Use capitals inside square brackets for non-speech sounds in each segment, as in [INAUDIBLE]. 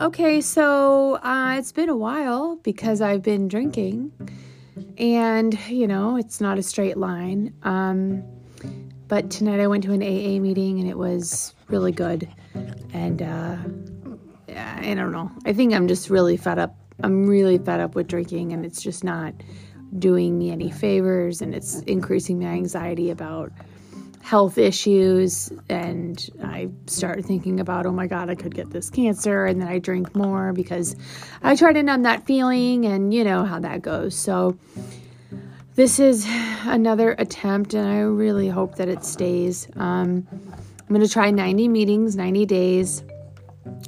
Okay, so uh, it's been a while because I've been drinking, and you know, it's not a straight line. Um, but tonight I went to an AA meeting and it was really good. And uh, I don't know. I think I'm just really fed up. I'm really fed up with drinking, and it's just not doing me any favors, and it's increasing my anxiety about health issues and I start thinking about, oh my God, I could get this cancer. And then I drink more because I try to numb that feeling and you know how that goes. So this is another attempt and I really hope that it stays. Um, I'm going to try 90 meetings, 90 days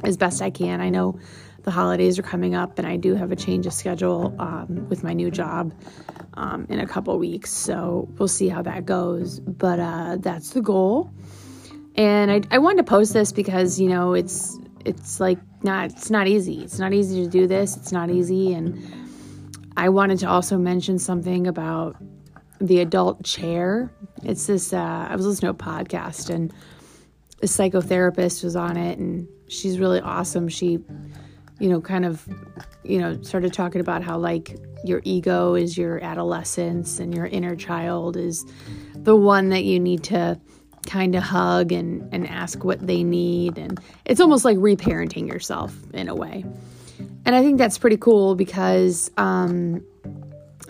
as best I can. I know the holidays are coming up and I do have a change of schedule um, with my new job um, in a couple weeks. So we'll see how that goes. But uh, that's the goal. And I, I wanted to post this because you know it's it's like not it's not easy. It's not easy to do this. It's not easy. And I wanted to also mention something about the adult chair. It's this. Uh, I was listening to a podcast and a psychotherapist was on it, and she's really awesome. She you know, kind of, you know, started talking about how like your ego is your adolescence and your inner child is the one that you need to kind of hug and, and ask what they need. And it's almost like reparenting yourself in a way. And I think that's pretty cool because, um,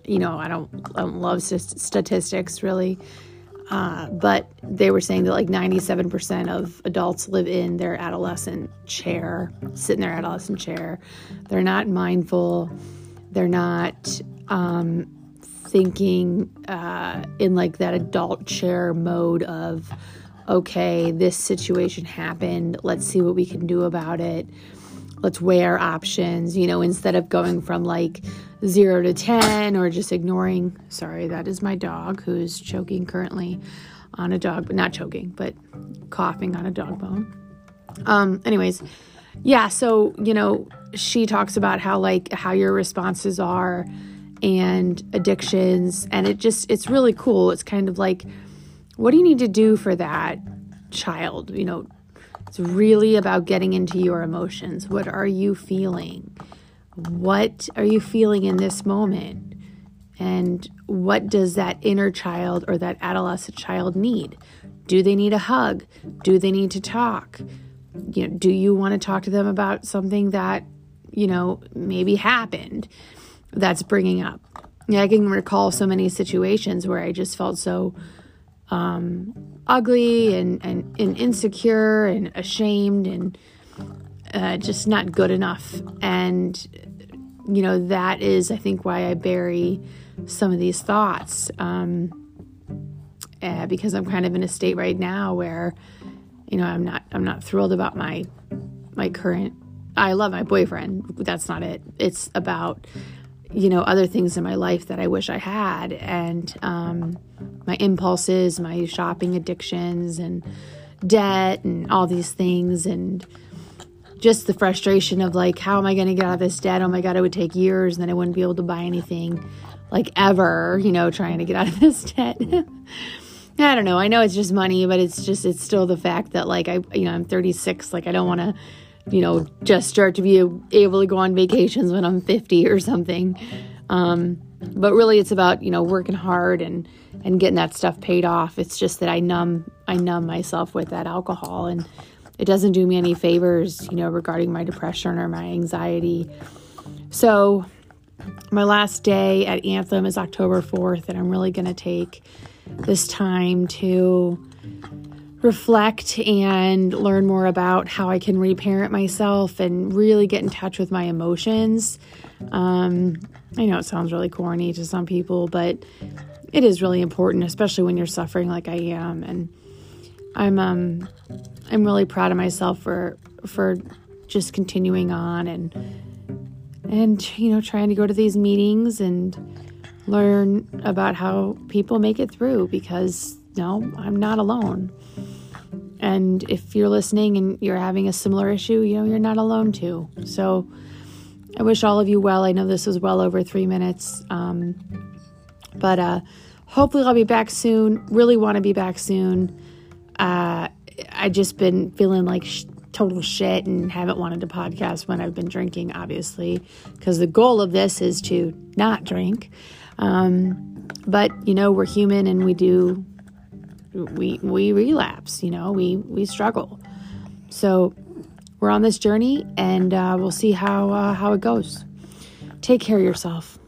you know, I don't, I don't love st- statistics really. Uh, but they were saying that like 97% of adults live in their adolescent chair, sit in their adolescent chair. They're not mindful. They're not um, thinking uh, in like that adult chair mode of, okay, this situation happened. Let's see what we can do about it. Let's weigh our options, you know, instead of going from like, zero to 10 or just ignoring. Sorry, that is my dog who's choking currently on a dog, but not choking, but coughing on a dog bone. Um, anyways, yeah, so, you know, she talks about how, like, how your responses are and addictions. And it just, it's really cool. It's kind of like, what do you need to do for that child? You know, it's really about getting into your emotions. What are you feeling? What are you feeling in this moment? And what does that inner child or that adolescent child need? Do they need a hug? Do they need to talk? You know, do you want to talk to them about something that, you know, maybe happened that's bringing up? I can recall so many situations where I just felt so um, ugly and, and, and insecure and ashamed and uh, just not good enough. And, you know, that is, I think, why I bury some of these thoughts. Um, uh, because I'm kind of in a state right now where, you know, I'm not, I'm not thrilled about my, my current. I love my boyfriend. That's not it. It's about, you know, other things in my life that I wish I had, and um, my impulses, my shopping addictions, and debt, and all these things, and just the frustration of like, how am I going to get out of this debt? Oh my God, it would take years and then I wouldn't be able to buy anything like ever, you know, trying to get out of [LAUGHS] this debt. I don't know. I know it's just money, but it's just, it's still the fact that like I, you know, I'm 36. Like I don't want to, you know, just start to be able to go on vacations when I'm 50 or something. Um, but really it's about, you know, working hard and, and getting that stuff paid off. It's just that I numb, I numb myself with that alcohol and, it doesn't do me any favors, you know, regarding my depression or my anxiety. So, my last day at Anthem is October 4th, and I'm really going to take this time to reflect and learn more about how I can reparent myself and really get in touch with my emotions. Um, I know it sounds really corny to some people, but it is really important, especially when you're suffering like I am. And I'm um, I'm really proud of myself for for just continuing on and and you know trying to go to these meetings and learn about how people make it through because no, I'm not alone. And if you're listening and you're having a similar issue, you know, you're not alone too. So I wish all of you well. I know this was well over three minutes. Um, but uh, hopefully, I'll be back soon. Really want to be back soon. Uh, I just been feeling like sh- total shit and haven't wanted to podcast when I've been drinking, obviously, because the goal of this is to not drink. Um, but you know, we're human and we do we we relapse. You know, we we struggle. So we're on this journey, and uh, we'll see how uh, how it goes. Take care of yourself.